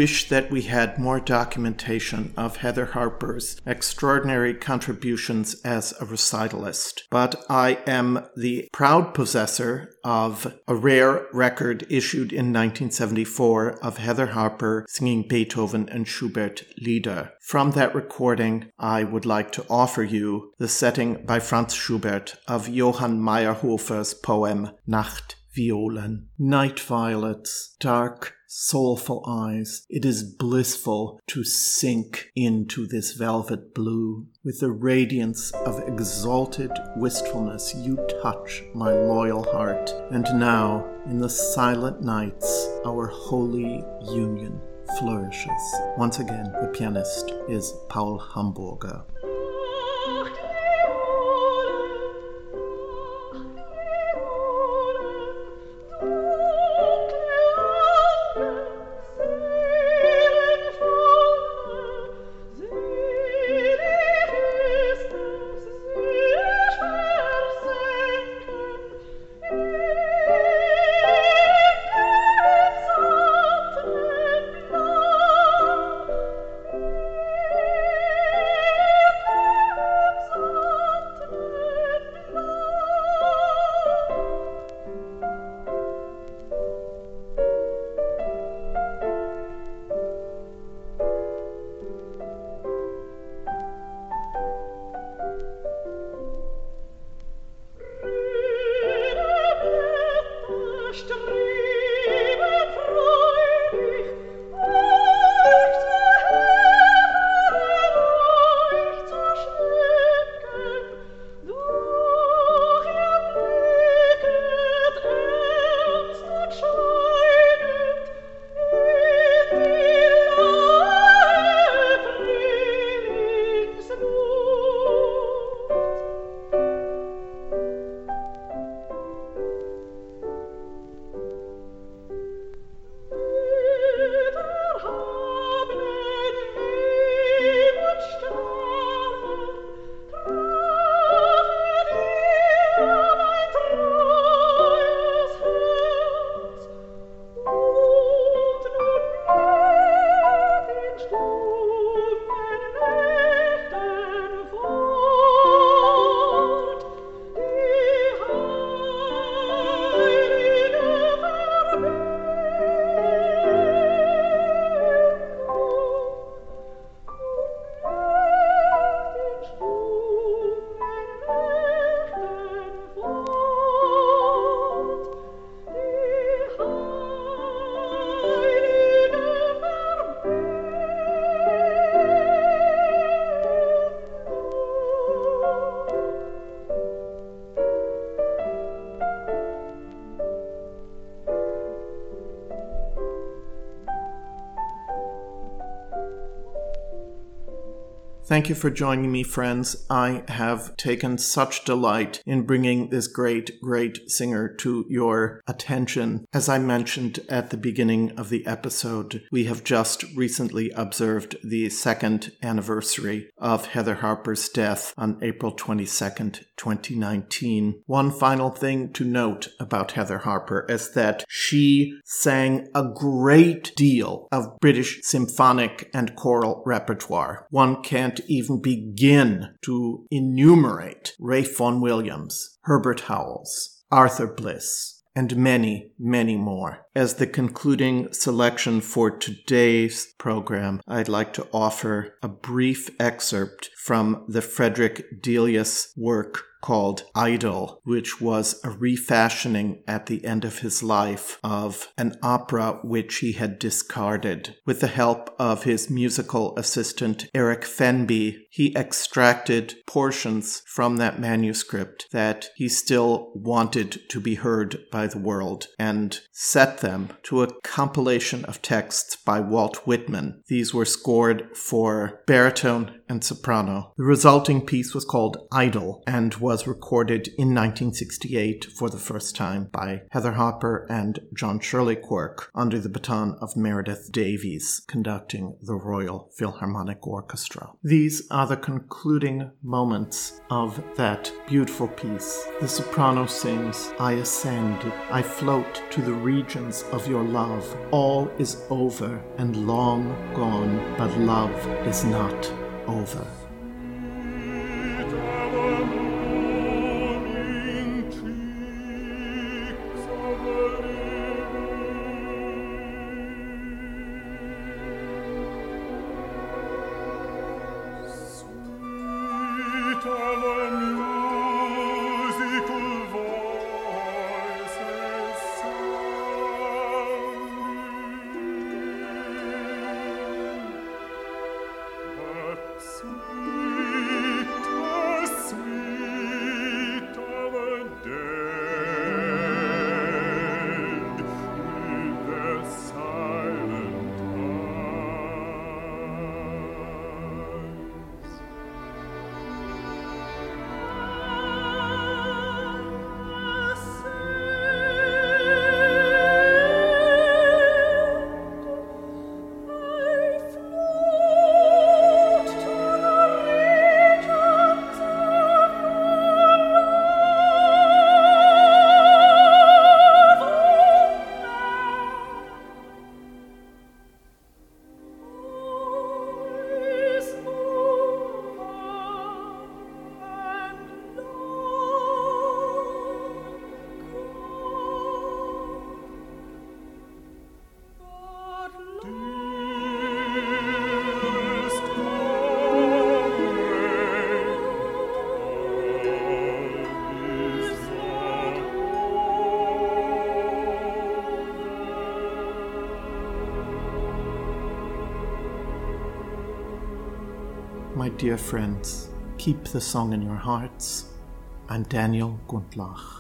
Wish that we had more documentation of Heather Harper's extraordinary contributions as a recitalist, but I am the proud possessor of a rare record issued in 1974 of Heather Harper singing Beethoven and Schubert Lieder. From that recording, I would like to offer you the setting by Franz Schubert of Johann Mayrhofer's poem Nacht Violen. Night violets, dark, soulful eyes. It is blissful to sink into this velvet blue. With the radiance of exalted wistfulness, you touch my loyal heart. And now, in the silent nights, our holy union flourishes. Once again, the pianist is Paul Hamburger. Thank you for joining me, friends. I have taken such delight in bringing this great, great singer to your attention. As I mentioned at the beginning of the episode, we have just recently observed the second anniversary of Heather Harper's death on April 22nd, 2019. One final thing to note about Heather Harper is that she sang a great deal of British symphonic and choral repertoire. One can't even begin to enumerate Ralph Vaughan Williams, Herbert Howells, Arthur Bliss, and many, many more. As the concluding selection for today's program, I'd like to offer a brief excerpt from the Frederick Delius work called Idyll, which was a refashioning at the end of his life of an opera which he had discarded. With the help of his musical assistant Eric Fenby, he extracted portions from that manuscript that he still wanted to be heard by the world and set them to a compilation of texts by Walt Whitman. These were scored for baritone and soprano. The resulting piece was called Idyll and was recorded in 1968 for the first time by Heather Harper and John Shirley Quirk under the baton of Meredith Davies conducting the Royal Philharmonic Orchestra. These are the concluding moments of that beautiful piece. The soprano sings, I ascend, I float to the regions of your love. All is over and long gone, but love is not over. Dear friends, keep the song in your hearts. I'm Daniel Gundlach.